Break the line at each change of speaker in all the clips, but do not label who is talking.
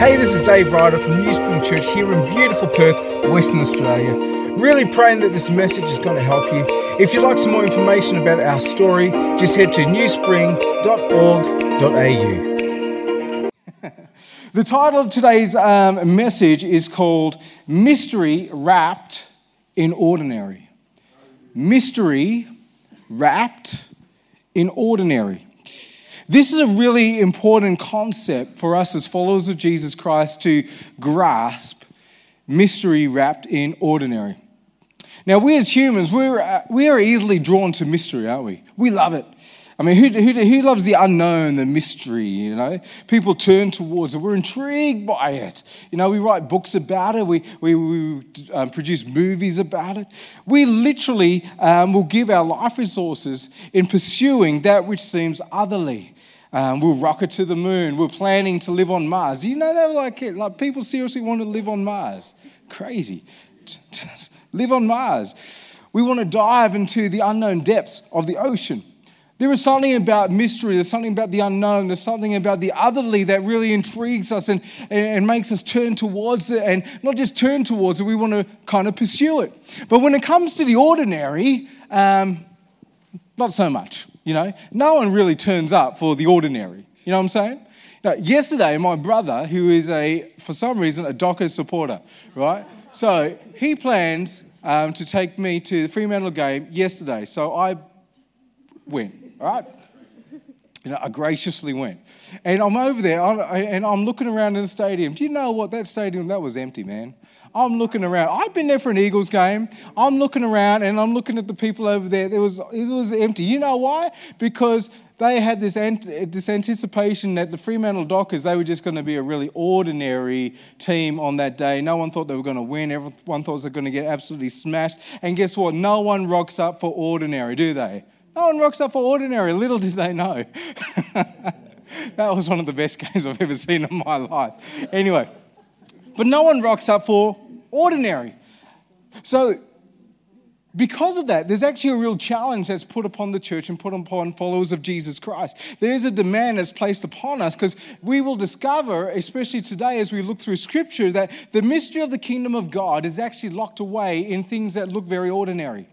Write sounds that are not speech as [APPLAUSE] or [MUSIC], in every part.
Hey, this is Dave Ryder from New Spring Church here in beautiful Perth, Western Australia. Really praying that this message is going to help you. If you'd like some more information about our story, just head to newspring.org.au. [LAUGHS] the title of today's um, message is called Mystery Wrapped in Ordinary. Mystery Wrapped in Ordinary. This is a really important concept for us as followers of Jesus Christ to grasp mystery wrapped in ordinary. Now, we as humans, we're, we are easily drawn to mystery, aren't we? We love it. I mean, who, who, who loves the unknown, the mystery, you know? People turn towards it. We're intrigued by it. You know, we write books about it. We, we, we um, produce movies about it. We literally um, will give our life resources in pursuing that which seems otherly. Um, we'll rocket to the moon. We're planning to live on Mars. Do you know that? Like, like people seriously want to live on Mars. Crazy. Live on Mars. We want to dive into the unknown depths of the ocean. There is something about mystery, there's something about the unknown, there's something about the otherly that really intrigues us and, and makes us turn towards it. And not just turn towards it, we want to kind of pursue it. But when it comes to the ordinary, um, not so much, you know. No one really turns up for the ordinary, you know what I'm saying? Now, yesterday, my brother, who is a, for some reason, a Dockers supporter, right? So he plans um, to take me to the Fremantle game yesterday. So I went right? You know, I graciously went. And I'm over there and I'm looking around in the stadium. Do you know what? That stadium, that was empty, man. I'm looking around. I've been there for an Eagles game. I'm looking around and I'm looking at the people over there. There was, it was empty. You know why? Because they had this, this anticipation that the Fremantle Dockers, they were just going to be a really ordinary team on that day. No one thought they were going to win. Everyone thought they were going to get absolutely smashed. And guess what? No one rocks up for ordinary, do they? No one rocks up for ordinary. Little did they know. [LAUGHS] that was one of the best [LAUGHS] games I've ever seen in my life. Anyway, but no one rocks up for ordinary. So, because of that, there's actually a real challenge that's put upon the church and put upon followers of Jesus Christ. There's a demand that's placed upon us because we will discover, especially today as we look through scripture, that the mystery of the kingdom of God is actually locked away in things that look very ordinary.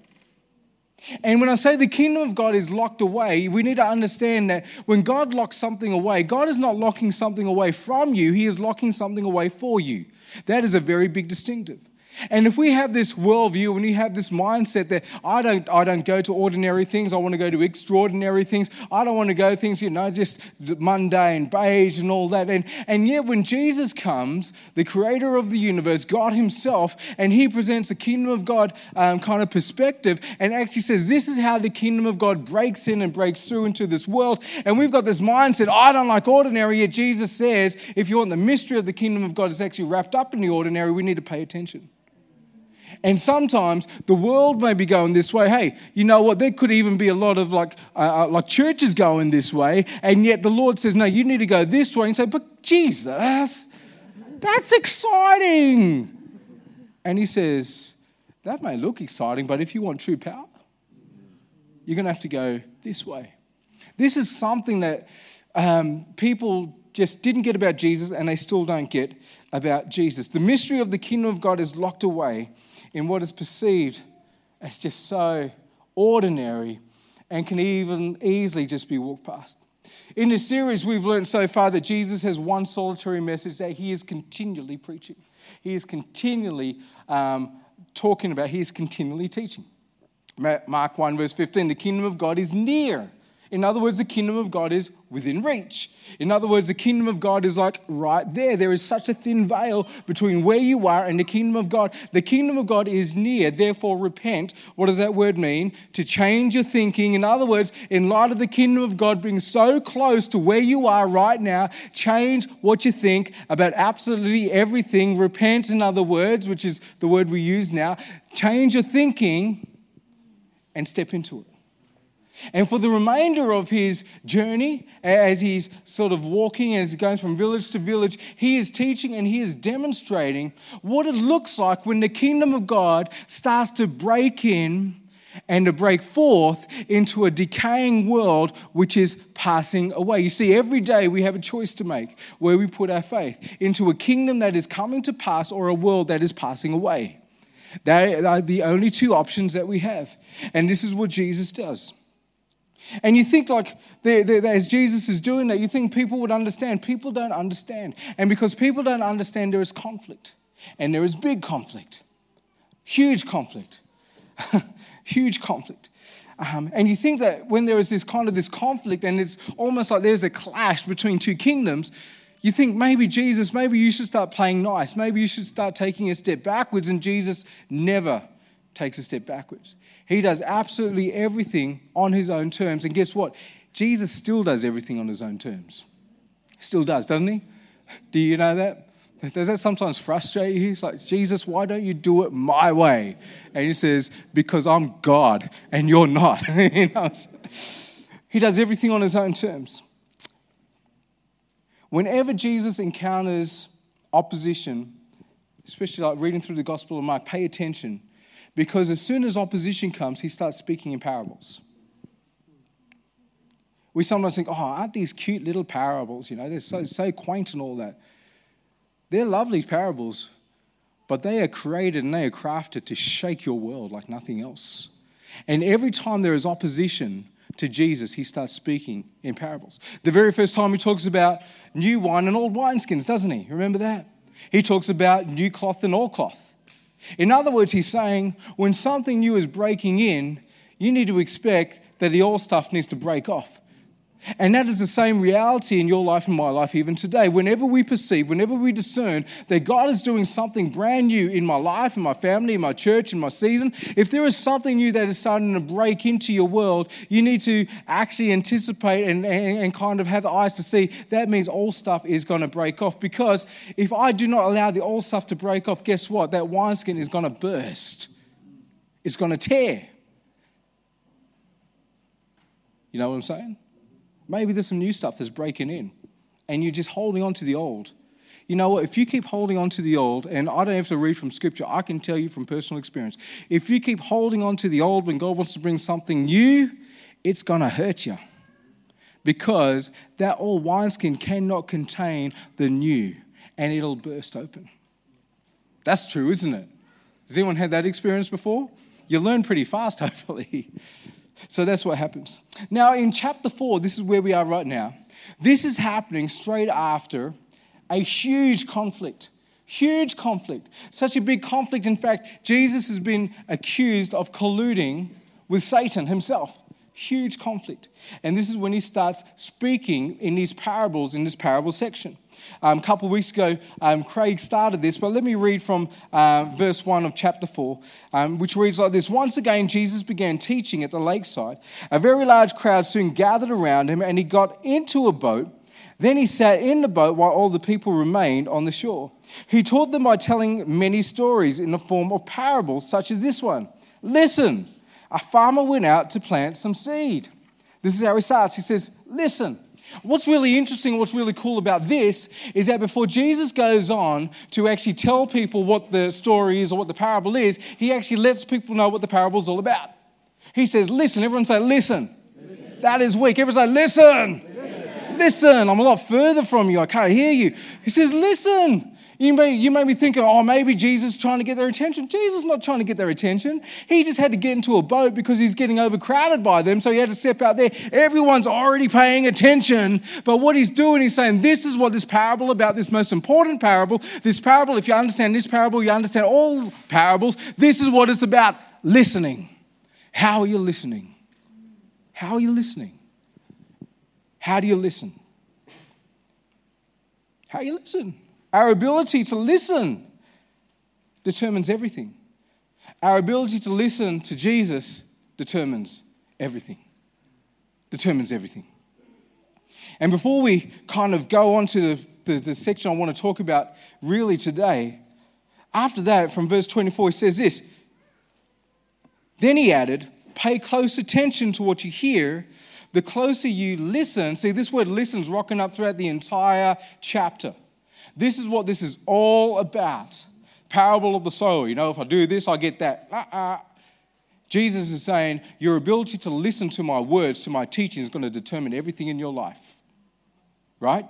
And when I say the kingdom of God is locked away, we need to understand that when God locks something away, God is not locking something away from you, He is locking something away for you. That is a very big distinctive. And if we have this worldview and we have this mindset that I don't, I don't go to ordinary things, I want to go to extraordinary things, I don't want to go things, you know, just mundane, beige, and all that. And, and yet, when Jesus comes, the creator of the universe, God Himself, and He presents a kingdom of God um, kind of perspective and actually says, This is how the kingdom of God breaks in and breaks through into this world. And we've got this mindset, I don't like ordinary, yet Jesus says, if you want the mystery of the kingdom of God is actually wrapped up in the ordinary, we need to pay attention. And sometimes the world may be going this way. Hey, you know what? There could even be a lot of like, uh, uh, like churches going this way. And yet the Lord says, no, you need to go this way. And say, but Jesus, that's exciting. And he says, that may look exciting, but if you want true power, you're going to have to go this way. This is something that um, people just didn't get about Jesus and they still don't get about Jesus. The mystery of the kingdom of God is locked away in what is perceived as just so ordinary and can even easily just be walked past. In this series, we've learned so far that Jesus has one solitary message that he is continually preaching. He is continually um, talking about, he is continually teaching. Mark 1, verse 15 the kingdom of God is near. In other words, the kingdom of God is within reach. In other words, the kingdom of God is like right there. There is such a thin veil between where you are and the kingdom of God. The kingdom of God is near. Therefore, repent. What does that word mean? To change your thinking. In other words, in light of the kingdom of God being so close to where you are right now, change what you think about absolutely everything. Repent, in other words, which is the word we use now. Change your thinking and step into it. And for the remainder of his journey, as he's sort of walking, as he goes from village to village, he is teaching and he is demonstrating what it looks like when the kingdom of God starts to break in and to break forth into a decaying world which is passing away. You see, every day we have a choice to make where we put our faith into a kingdom that is coming to pass or a world that is passing away. They are uh, the only two options that we have. And this is what Jesus does. And you think, like, they're, they're, as Jesus is doing that, you think people would understand. People don't understand. And because people don't understand, there is conflict. And there is big conflict, huge conflict, [LAUGHS] huge conflict. Um, and you think that when there is this kind of this conflict and it's almost like there's a clash between two kingdoms, you think maybe Jesus, maybe you should start playing nice. Maybe you should start taking a step backwards. And Jesus never takes a step backwards. He does absolutely everything on his own terms. And guess what? Jesus still does everything on his own terms. Still does, doesn't he? Do you know that? Does that sometimes frustrate you? He's like, Jesus, why don't you do it my way? And he says, Because I'm God and you're not. [LAUGHS] you know? He does everything on his own terms. Whenever Jesus encounters opposition, especially like reading through the Gospel of Mark, pay attention because as soon as opposition comes, he starts speaking in parables. We sometimes think, oh, aren't these cute little parables? You know, they're so, so quaint and all that. They're lovely parables, but they are created and they are crafted to shake your world like nothing else. And every time there is opposition to Jesus, he starts speaking in parables. The very first time he talks about new wine and old wineskins, doesn't he? Remember that? He talks about new cloth and old cloth. In other words, he's saying when something new is breaking in, you need to expect that the old stuff needs to break off. And that is the same reality in your life and my life even today. Whenever we perceive, whenever we discern that God is doing something brand new in my life, in my family, in my church, in my season, if there is something new that is starting to break into your world, you need to actually anticipate and, and, and kind of have the eyes to see that means all stuff is going to break off. Because if I do not allow the old stuff to break off, guess what? That wineskin is going to burst, it's going to tear. You know what I'm saying? Maybe there's some new stuff that's breaking in and you're just holding on to the old. You know what? If you keep holding on to the old, and I don't have to read from scripture, I can tell you from personal experience. If you keep holding on to the old when God wants to bring something new, it's going to hurt you. Because that old wineskin cannot contain the new, and it'll burst open. That's true, isn't it? Has anyone had that experience before? You learn pretty fast, [LAUGHS] hopefully. So that's what happens. Now, in chapter 4, this is where we are right now. This is happening straight after a huge conflict. Huge conflict. Such a big conflict. In fact, Jesus has been accused of colluding with Satan himself. Huge conflict. And this is when he starts speaking in these parables, in this parable section. Um, a couple of weeks ago, um, Craig started this, but let me read from uh, verse 1 of chapter 4, um, which reads like this Once again, Jesus began teaching at the lakeside. A very large crowd soon gathered around him, and he got into a boat. Then he sat in the boat while all the people remained on the shore. He taught them by telling many stories in the form of parables, such as this one. Listen, a farmer went out to plant some seed. This is how he starts. He says, Listen. What's really interesting, what's really cool about this is that before Jesus goes on to actually tell people what the story is or what the parable is, he actually lets people know what the parable is all about. He says, Listen, everyone say, Listen. listen. That is weak. Everyone say, Listen. listen. Listen. I'm a lot further from you. I can't hear you. He says, Listen. You may, you may be thinking, oh, maybe Jesus is trying to get their attention. Jesus is not trying to get their attention. He just had to get into a boat because he's getting overcrowded by them, so he had to step out there. Everyone's already paying attention. But what he's doing, he's saying, this is what this parable about, this most important parable. This parable, if you understand this parable, you understand all parables. This is what it's about listening. How are you listening? How are you listening? How do you listen? How you listen? Our ability to listen determines everything. Our ability to listen to Jesus determines everything. Determines everything. And before we kind of go on to the, the, the, section I want to talk about really today, after that, from verse 24, he says this Then he added, Pay close attention to what you hear. The closer you listen, see, this word listen's rocking up throughout the entire chapter. This is what this is all about. Parable of the sower. You know, if I do this, I get that. Uh-uh. Jesus is saying, Your ability to listen to my words, to my teaching, is going to determine everything in your life. Right?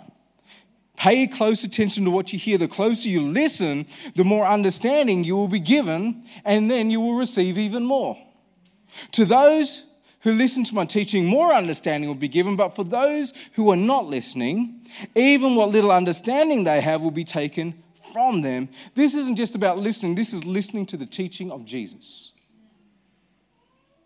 Pay close attention to what you hear. The closer you listen, the more understanding you will be given, and then you will receive even more. To those who listen to my teaching, more understanding will be given, but for those who are not listening, even what little understanding they have will be taken from them. This isn't just about listening, this is listening to the teaching of Jesus.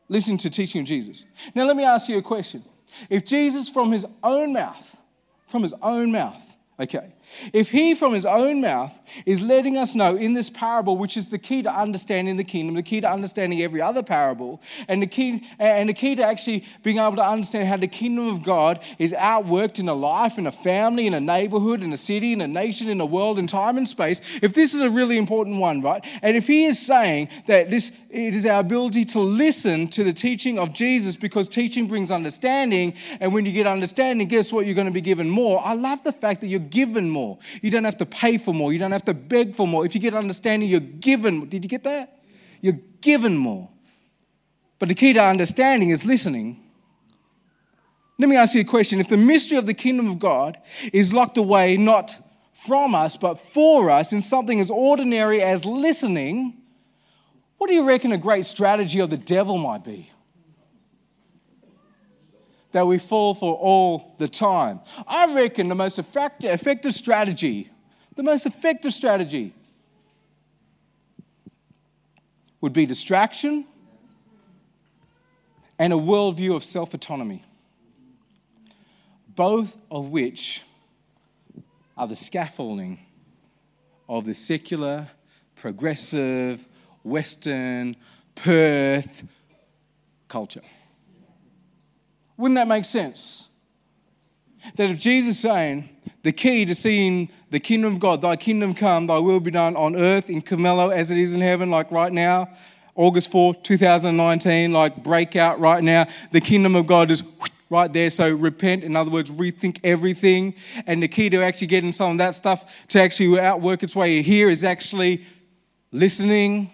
Listening to teaching of Jesus. Now, let me ask you a question. If Jesus, from his own mouth, from his own mouth, Okay. If he, from his own mouth, is letting us know in this parable, which is the key to understanding the kingdom, the key to understanding every other parable, and the key, and the key to actually being able to understand how the kingdom of God is outworked in a life, in a family, in a neighborhood, in a city, in a nation, in a world, in time and space, if this is a really important one, right? And if he is saying that this it is our ability to listen to the teaching of Jesus because teaching brings understanding, and when you get understanding, guess what? You're going to be given more. I love the fact that you're given more more. You don't have to pay for more. You don't have to beg for more. If you get understanding, you're given. Did you get that? You're given more. But the key to understanding is listening. Let me ask you a question. If the mystery of the kingdom of God is locked away not from us, but for us in something as ordinary as listening, what do you reckon a great strategy of the devil might be? That we fall for all the time. I reckon the most effective, strategy, the most effective strategy would be distraction and a worldview of self autonomy, both of which are the scaffolding of the secular, progressive, Western, Perth culture. Wouldn't that make sense? That if Jesus is saying the key to seeing the kingdom of God, thy kingdom come, thy will be done on earth in Armadale as it is in heaven, like right now, August 4, 2019, like breakout right now, the kingdom of God is right there. So repent, in other words, rethink everything. And the key to actually getting some of that stuff to actually outwork its way here is actually listening.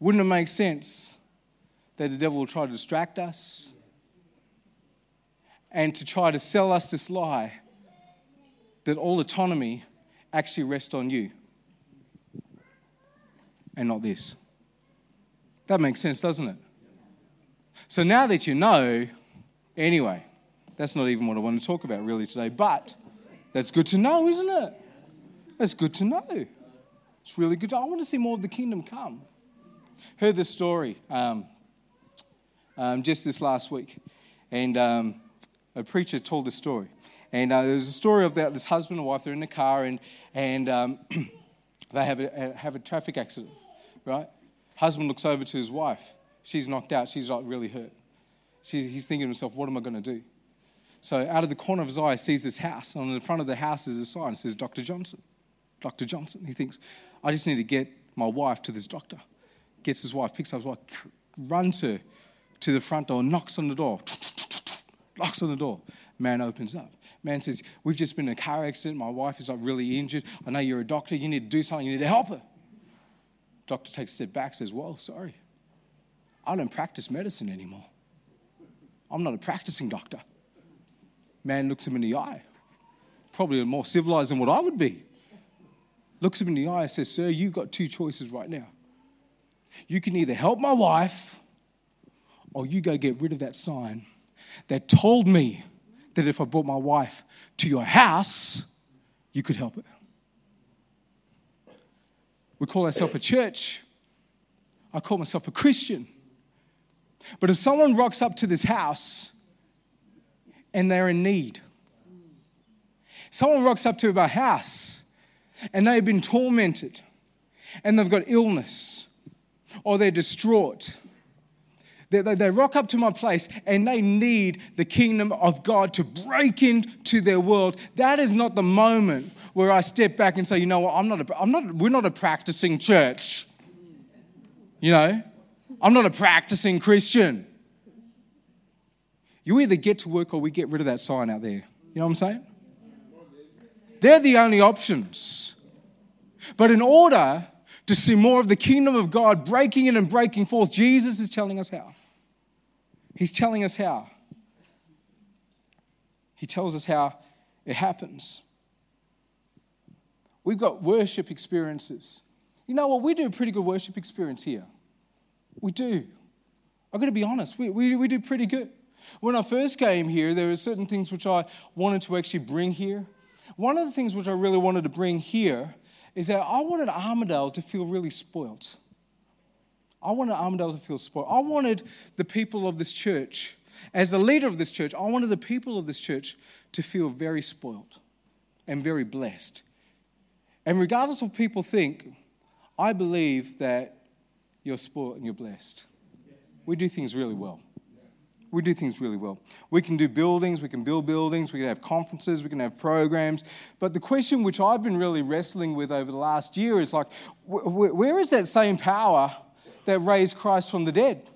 Wouldn't it make sense that the devil will try to distract us and to try to sell us this lie that all autonomy actually rests on you and not this. That makes sense, doesn't it? So now that you know, anyway, that's not even what I want to talk about really today, but that's good to know, isn't it? That's good to know. It's really good. To, I want to see more of the kingdom come. Heard this story. Um, um, just this last week. And um, a preacher told the story. And uh, there's a story about this husband and wife. They're in the car and, and um, [CLEARS THROAT] they have a, have a traffic accident, right? Husband looks over to his wife. She's knocked out. She's like really hurt. he's thinking to himself, what am I going to do? So out of the corner of his eye, sees this house. And on the front of the house is a sign. It says, Dr. Johnson. Dr. Johnson. He thinks, I just need to get my wife to this doctor. Gets his wife, picks up his wife, runs her to the front door, knocks on the door, [TSK] knocks on the door. Man opens up. Man says, We've just been in a car accident. My wife is like really injured. I know you're a doctor. You need to do something. You need to help her. Doctor takes a step back, says, Whoa, sorry. I don't practice medicine anymore. I'm not a practicing doctor. Man looks him in the eye, probably more civilized than what I would be. Looks him in the eye and says, Sir, you've got two choices right now. You can either help my wife or you go get rid of that sign that told me that if I brought my wife to your house, you could help it. We call ourselves a church. I call myself a Christian. But if someone rocks up to this house and they're in need, someone rocks up to my house and they've been tormented and they've got illness or they're distraught they, they, they, rock up to my place and they need the kingdom of God to break into their world. That is not the moment where I step back and say, you know what, I'm not a, I'm not, we're not a practicing church. You know, I'm not a practicing Christian. You either get to work or we get rid of that sign out there. You know what I'm saying? They're the only options. But in order to see more of the kingdom of God breaking in and breaking forth, Jesus is telling us how. He's telling us how. He tells us how it happens. We've got worship experiences. You know what? We do a pretty good worship experience here. We do. I've got to be honest, we, we, we do pretty good. When I first came here, there were certain things which I wanted to actually bring here. One of the things which I really wanted to bring here is that I wanted Armadale to feel really spoilt. I wanted Armadale to feel spoiled. I wanted the people of this church, as the leader of this church, I wanted the people of this church to feel very spoiled and very blessed. And regardless of what people think, I believe that you're spoiled and you're blessed. We do things really well. We do things really well. We can do buildings, we can build buildings, we can have conferences, we can have programs. But the question which I've been really wrestling with over the last year is like, where is that same power that raised Christ from the dead?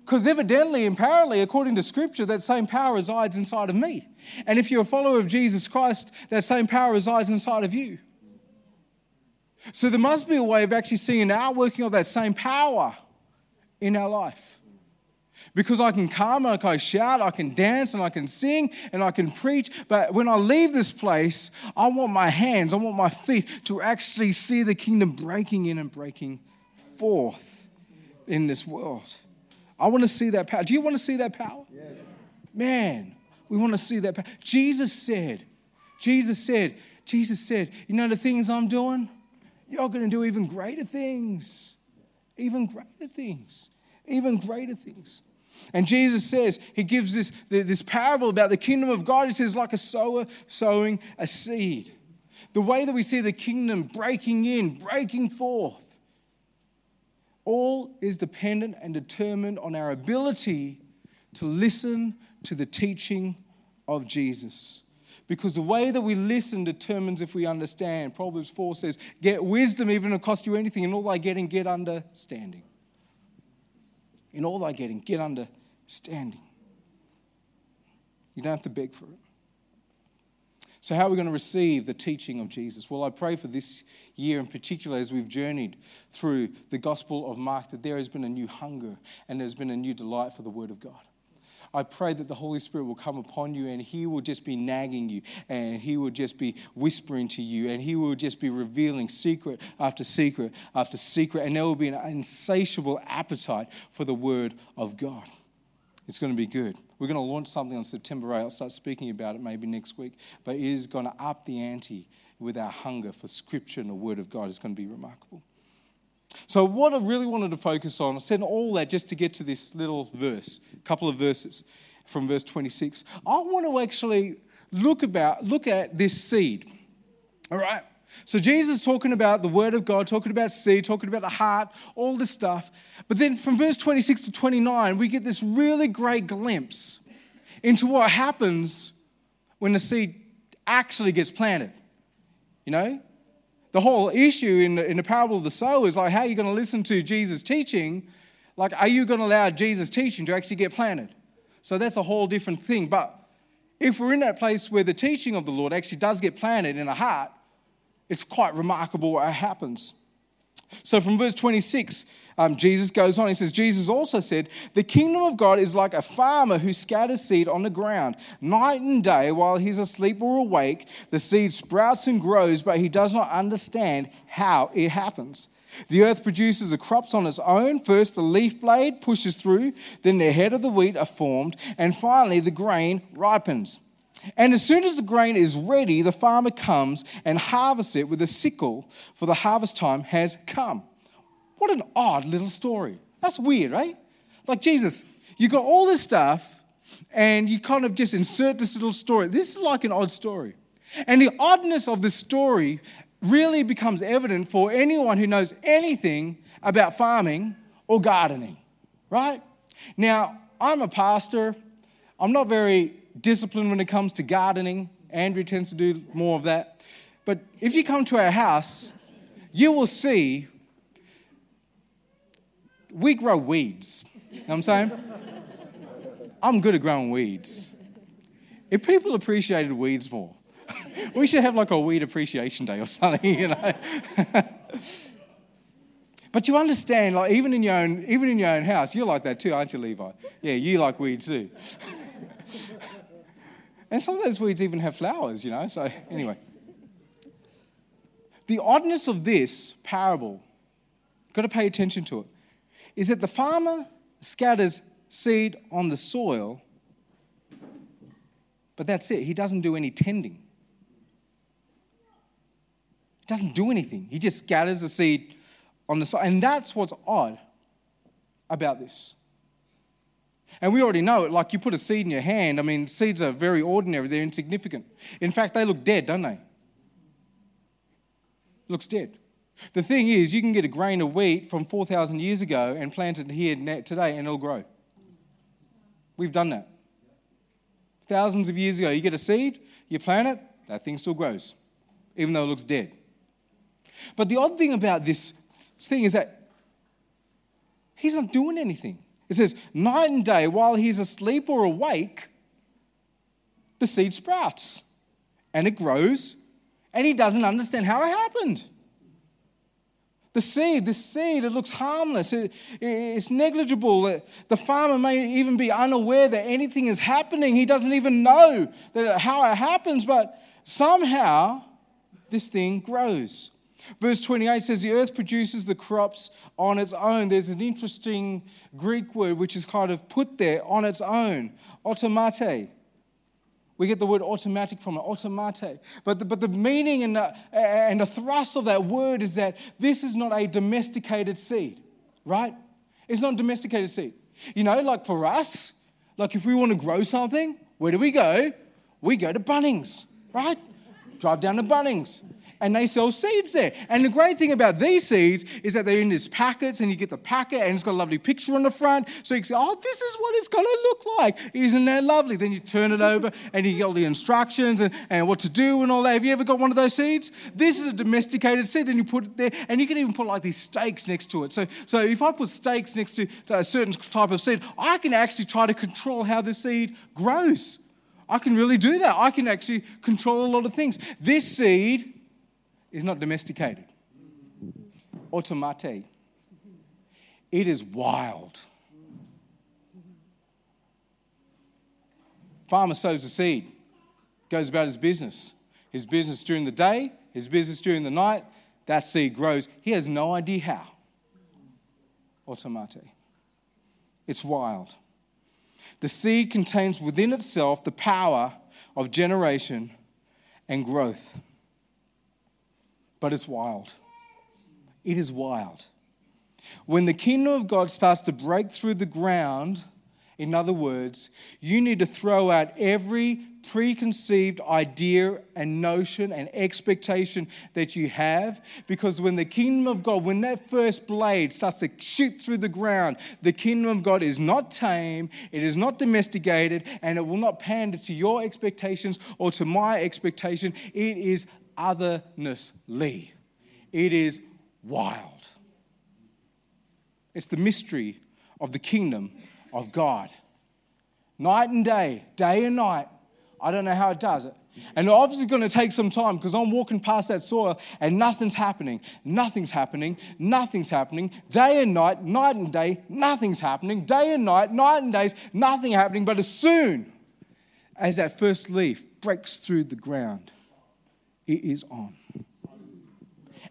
Because evidently, apparently, according to Scripture, that same power resides inside of me. And if you're a follower of Jesus Christ, that same power resides inside of you. So there must be a way of actually seeing an outworking of that same power in our life. Because I can come and I can shout, I can dance and I can sing and I can preach. But when I leave this place, I want my hands, I want my feet to actually see the kingdom breaking in and breaking forth in this world. I want to see that power. Do you want to see that power? Man, we want to see that power. Jesus said, Jesus said, Jesus said, you know the things I'm doing? You're going to do even greater things. Even greater things. Even greater things. And Jesus says, He gives this, this parable about the kingdom of God. He says, like a sower sowing a seed. The way that we see the kingdom breaking in, breaking forth, all is dependent and determined on our ability to listen to the teaching of Jesus. Because the way that we listen determines if we understand. Proverbs 4 says, Get wisdom, even if it costs you anything, and all thy getting, get understanding in all thy getting, get understanding. You don't have to beg for it. So, how are we going to receive the teaching of Jesus? Well, I pray for this year in particular, as we've journeyed through the Gospel of Mark, that there has been a new hunger and there's been a new delight for the Word of God. I pray that the Holy Spirit will come upon you and He will just be nagging you and He will just be whispering to you and He will just be revealing secret after secret after secret. And there will be an insatiable appetite for the Word of God. It's going to be good. We're going to launch something on September 8. I'll start speaking about it maybe next week. But it is going to up the ante with our hunger for Scripture and the Word of God. It's going to be remarkable. So, what I really wanted to focus on, I said all that just to get to this little verse, a couple of verses from verse 26. I want to actually look about look at this seed. All right? So Jesus talking about the word of God, talking about seed, talking about the heart, all this stuff. But then from verse 26 to 29, we get this really great glimpse into what happens when the seed actually gets planted. You know? The whole issue in the, in the parable of the sower is like, how are you going to listen to Jesus' teaching? Like, are you going to allow Jesus' teaching to actually get planted? So that's a whole different thing. But if we're in that place where the teaching of the Lord actually does get planted in a heart, it's quite remarkable what happens. So from verse 26, um, Jesus goes on. He says, Jesus also said, The kingdom of God is like a farmer who scatters seed on the ground. Night and day, while he's asleep or awake, the seed sprouts and grows, but he does not understand how it happens. The earth produces the crops on its own. First, the leaf blade pushes through, then the head of the wheat are formed, and finally, the grain ripens. And as soon as the grain is ready, the farmer comes and harvests it with a sickle, for the harvest time has come. What an odd little story. That's weird, right? Like Jesus, you got all this stuff, and you kind of just insert this little story. This is like an odd story. And the oddness of the story really becomes evident for anyone who knows anything about farming or gardening, right? Now, I'm a pastor. I'm not very discipline when it comes to gardening. Andrew tends to do more of that. But if you come to our house, you will see we grow weeds. You know what I'm saying? I'm good at growing weeds. If people appreciated weeds more, [LAUGHS] we should have like a weed appreciation day or something, you know. [LAUGHS] But you understand, like even in your own, even in your own house, you're like that too, aren't you, Levi? Yeah, you like weeds too. [LAUGHS] and some of those weeds even have flowers, you know. So anyway, the oddness of this parable, got to pay attention to it, is that the farmer scatters seed on the soil, but that's it. He doesn't do any tending. He doesn't do anything. He just scatters the seed on the soil. And that's what's odd about this. And we already know it. Like you put a seed in your hand, I mean, seeds are very ordinary, they're insignificant. In fact, they look dead, don't they? Looks dead. The thing is, you can get a grain of wheat from 4,000 years ago and plant it here today and it'll grow. We've done that. Thousands of years ago, you get a seed, you plant it, that thing still grows, even though it looks dead. But the odd thing about this thing is that he's not doing anything. It says, night and day, while he's asleep or awake, the seed sprouts and it grows, and he doesn't understand how it happened. The seed, the seed, it looks harmless, it, it's negligible. The farmer may even be unaware that anything is happening. He doesn't even know that how it happens, but somehow this thing grows. Verse 28 says, The earth produces the crops on its own. There's an interesting Greek word which is kind of put there on its own, automate. We get the word automatic from it, automate. But the, but the meaning and the, and the thrust of that word is that this is not a domesticated seed, right? It's not domesticated seed. You know, like for us, like if we want to grow something, where do we go? We go to Bunnings, right? Drive down to Bunnings and they sell seeds there. And the great thing about these seeds is that they're in these packets, and you get the packet, and it's got a lovely picture on the front. So you can say, oh, this is what it's going to look like. Isn't that lovely? Then you turn it over, [LAUGHS] and you get all the instructions and, and what to do and all that. Have you ever got one of those seeds? This is a domesticated seed. Then you put it there, and you can even put like these stakes next to it. So, so if I put stakes next to, to a certain type of seed, I can actually try to control how the seed grows. I can really do that. I can actually control a lot of things. This seed is not domesticated. Automate. It is wild. Farmer sows a seed, goes about his business. His business during the day, his business during the night, that seed grows. He has no idea how. Automate. It's wild. The seed contains within itself the power of generation and growth but it's wild. It is wild. When the kingdom of God starts to break through the ground, in other words, you need to throw out every preconceived idea and notion and expectation that you have because when the kingdom of God, when that first blade starts to shoot through the ground, the kingdom of God is not tame, it is not domesticated, and it will not pander to your expectations or to my expectation. It is othernessly. It is wild. It's the mystery of the kingdom of God. Night and day, day and night. I don't know how it does it. And obviously going to take some time because I'm walking past that soil and nothing's happening. Nothing's happening. Nothing's happening. Day and night, night and day, nothing's happening. Day and night, night and days, nothing happening. But as soon as that first leaf breaks through the ground, it is on.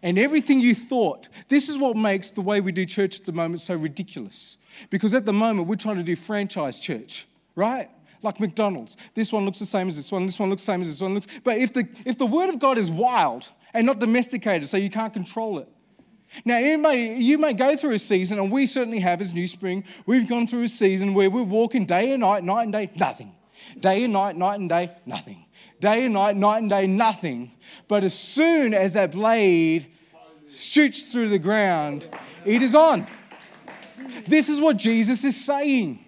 And everything you thought, this is what makes the way we do church at the moment so ridiculous. Because at the moment, we're trying to do franchise church, right? Like McDonald's. This one looks the same as this one, this one looks the same as this one. But if the, if the word of God is wild and not domesticated, so you can't control it, now, you may, you may go through a season, and we certainly have as New Spring, we've gone through a season where we're walking day and night, night and day, nothing. Day and night, night and day, nothing. Day and night, night and day, nothing. But as soon as that blade shoots through the ground, it is on. This is what Jesus is saying.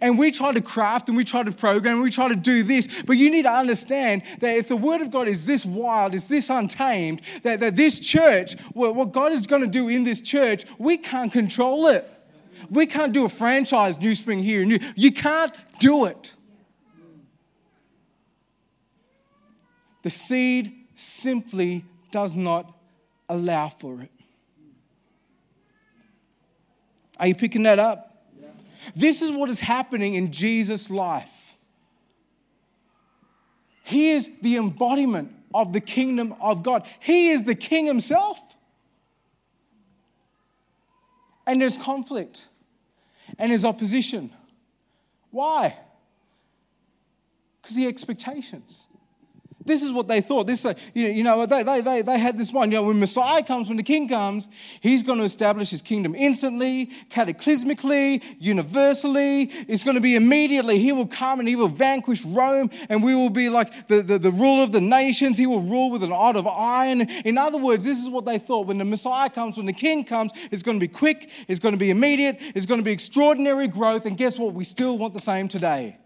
And we try to craft and we try to program and we try to do this, but you need to understand that if the Word of God is this wild, is this untamed, that, that this church, what God is going to do in this church, we can't control it. We can't do a franchise New Spring here. New. You can't do it. The seed simply does not allow for it. Are you picking that up? This is what is happening in Jesus' life. He is the embodiment of the kingdom of God, He is the king himself. And there's conflict and there's opposition. Why? Because the expectations. This is what they thought. This, uh, you know, they, they, they, they had this mind. You know, when Messiah comes, when the king comes, he's going to establish his kingdom instantly, cataclysmically, universally. It's going to be immediately. He will come and he will vanquish Rome, and we will be like the, the, the ruler of the nations. He will rule with an rod of iron. In other words, this is what they thought. When the Messiah comes, when the king comes, it's going to be quick, it's going to be immediate, it's going to be extraordinary growth. And guess what? We still want the same today.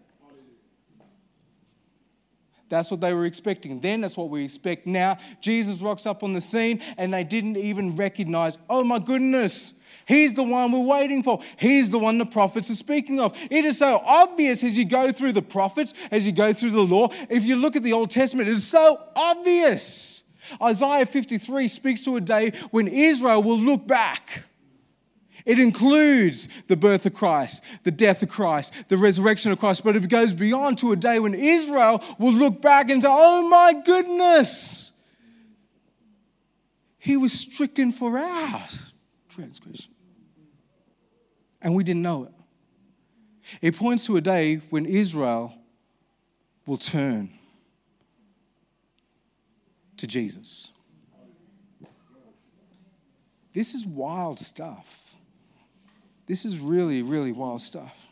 That's what they were expecting. Then that's what we expect now. Jesus rocks up on the scene and they didn't even recognize, oh my goodness, he's the one we're waiting for. He's the one the prophets are speaking of. It is so obvious as you go through the prophets, as you go through the law. If you look at the Old Testament, it is so obvious. Isaiah 53 speaks to a day when Israel will look back it includes the birth of Christ, the death of Christ, the resurrection of Christ, but it goes beyond to a day when Israel will look back and say, Oh my goodness, he was stricken for our transgression. And we didn't know it. It points to a day when Israel will turn to Jesus. This is wild stuff. This is really, really wild stuff.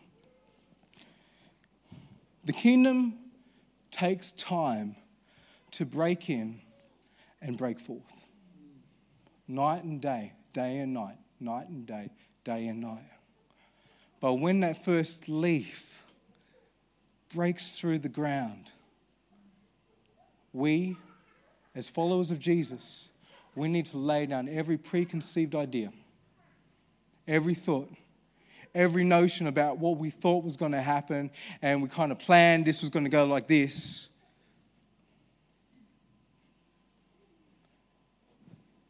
The kingdom takes time to break in and break forth. Night and day, day and night, night and day, day and night. But when that first leaf breaks through the ground, we, as followers of Jesus, we need to lay down every preconceived idea, every thought every notion about what we thought was going to happen, and we kind of planned this was going to go like this.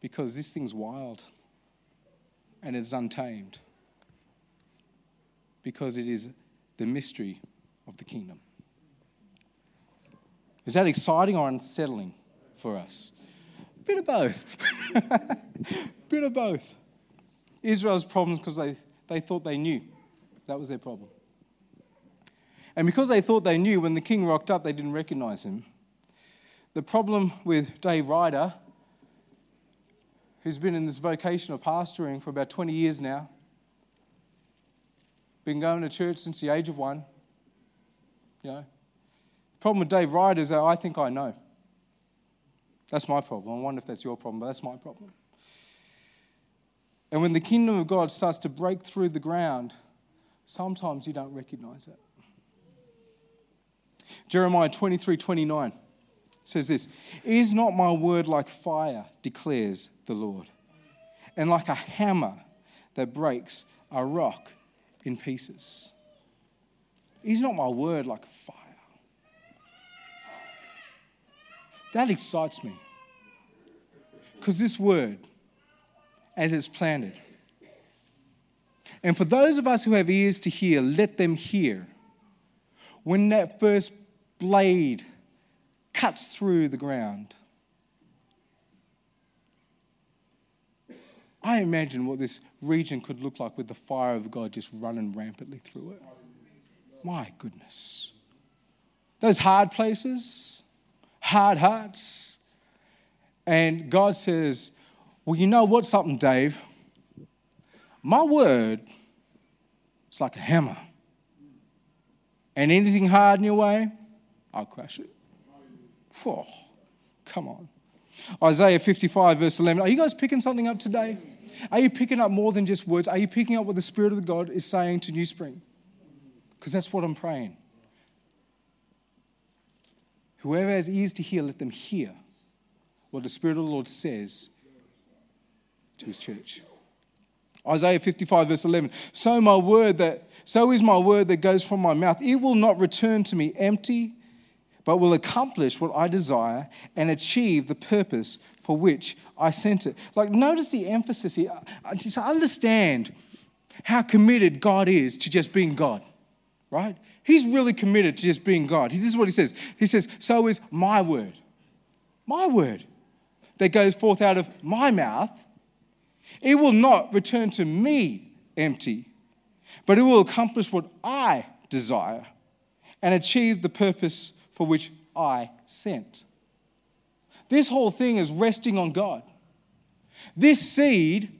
Because this thing's wild and it's untamed. Because it is the mystery of the kingdom. Is that exciting or unsettling for us? Bit of both. [LAUGHS] Bit of both. Israel's problems because they they thought they knew. That was their problem. And because they thought they knew, when the king rocked up, they didn't recognize him. The problem with Dave Ryder, who's been in this vocation of pastoring for about 20 years now, been going to church since the age of one. You know, the problem with Dave Ryder is that I think I know. That's my problem. I wonder if that's your problem, but that's my problem. And when the kingdom of God starts to break through the ground, sometimes you don't recognize it. Jeremiah 23 29 says this Is not my word like fire, declares the Lord, and like a hammer that breaks a rock in pieces? Is not my word like fire? That excites me. Because this word, as it's planted. And for those of us who have ears to hear, let them hear. When that first blade cuts through the ground, I imagine what this region could look like with the fire of God just running rampantly through it. My goodness. Those hard places, hard hearts. And God says, well, you know what, something, Dave? My word is like a hammer. And anything hard in your way, I'll crush it. Oh, come on. Isaiah 55, verse 11. Are you guys picking something up today? Are you picking up more than just words? Are you picking up what the Spirit of God is saying to New Spring? Because that's what I'm praying. Whoever has ears to hear, let them hear what the Spirit of the Lord says to his church. Isaiah 55, verse 11. So my word that so is my word that goes from my mouth. It will not return to me empty, but will accomplish what I desire and achieve the purpose for which I sent it. Like, notice the emphasis here. Uh, uh, to understand how committed God is to just being God, right? He's really committed to just being God. This is what he says. He says, So is my word. My word that goes forth out of my mouth. It will not return to me empty, but it will accomplish what I desire and achieve the purpose for which I sent. This whole thing is resting on God. This seed,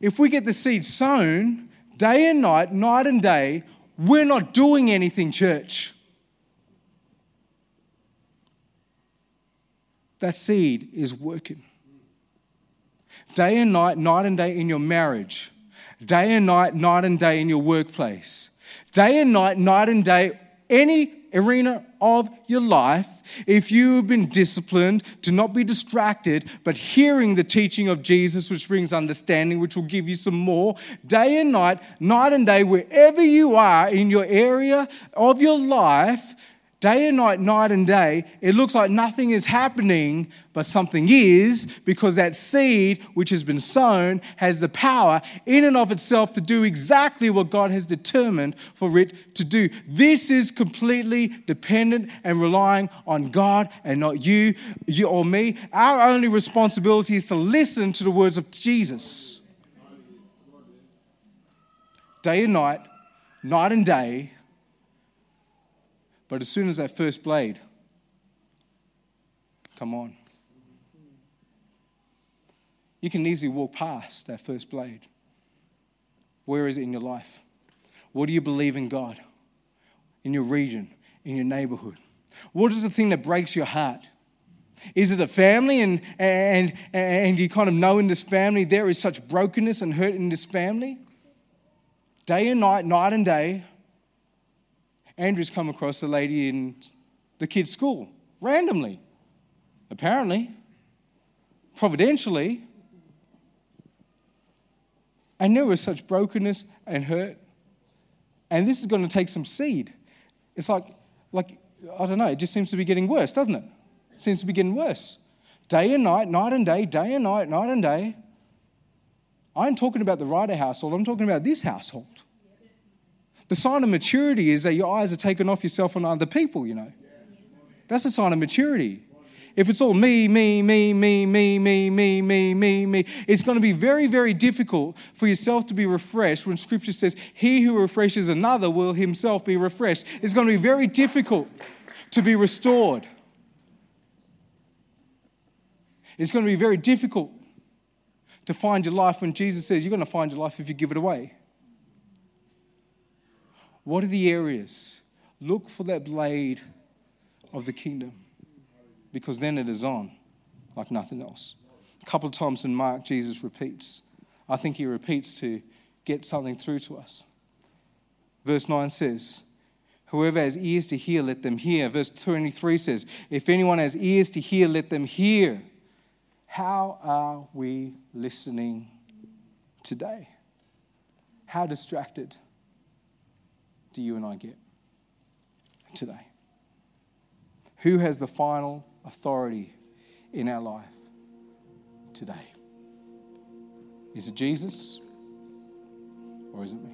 if we get the seed sown day and night, night and day, we're not doing anything, church. That seed is working. Day and night, night and day in your marriage, day and night, night and day in your workplace, day and night, night and day, any arena of your life, if you have been disciplined to not be distracted, but hearing the teaching of Jesus, which brings understanding, which will give you some more, day and night, night and day, wherever you are in your area of your life, Day and night, night and day, it looks like nothing is happening, but something is because that seed which has been sown has the power in and of itself to do exactly what God has determined for it to do. This is completely dependent and relying on God and not you, you or me. Our only responsibility is to listen to the words of Jesus. Day and night, night and day, but as soon as that first blade, come on. You can easily walk past that first blade. Where is it in your life? What do you believe in God? In your region, in your neighborhood? What is the thing that breaks your heart? Is it a family and, and, and you kind of know in this family there is such brokenness and hurt in this family? Day and night, night and day, Andrew's come across a lady in the kids' school randomly, apparently, providentially. And there was such brokenness and hurt. And this is going to take some seed. It's like, like, I don't know, it just seems to be getting worse, doesn't it? It seems to be getting worse. Day and night, night and day, day and night, night and day. I'm talking about the Ryder household, I'm talking about this household. The sign of maturity is that your eyes are taken off yourself and other people, you know. That's a sign of maturity. If it's all me, me, me, me, me, me, me, me, me, me, it's going to be very, very difficult for yourself to be refreshed when Scripture says, He who refreshes another will himself be refreshed. It's going to be very difficult to be restored. It's going to be very difficult to find your life when Jesus says, You're going to find your life if you give it away. What are the areas? Look for that blade of the kingdom because then it is on like nothing else. A couple of times in Mark, Jesus repeats. I think he repeats to get something through to us. Verse 9 says, Whoever has ears to hear, let them hear. Verse 23 says, If anyone has ears to hear, let them hear. How are we listening today? How distracted? Do you and I get today? Who has the final authority in our life today? Is it Jesus or is it me?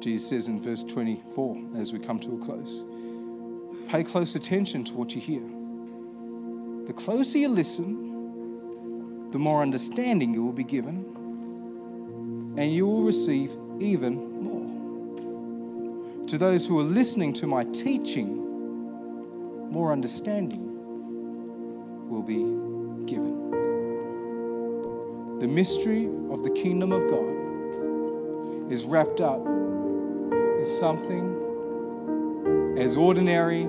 Jesus says in verse 24, as we come to a close, pay close attention to what you hear. The closer you listen, the more understanding you will be given, and you will receive even more. To those who are listening to my teaching, more understanding will be given. The mystery of the kingdom of God is wrapped up in something as ordinary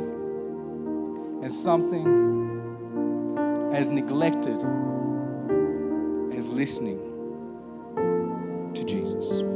as something as neglected is listening to Jesus.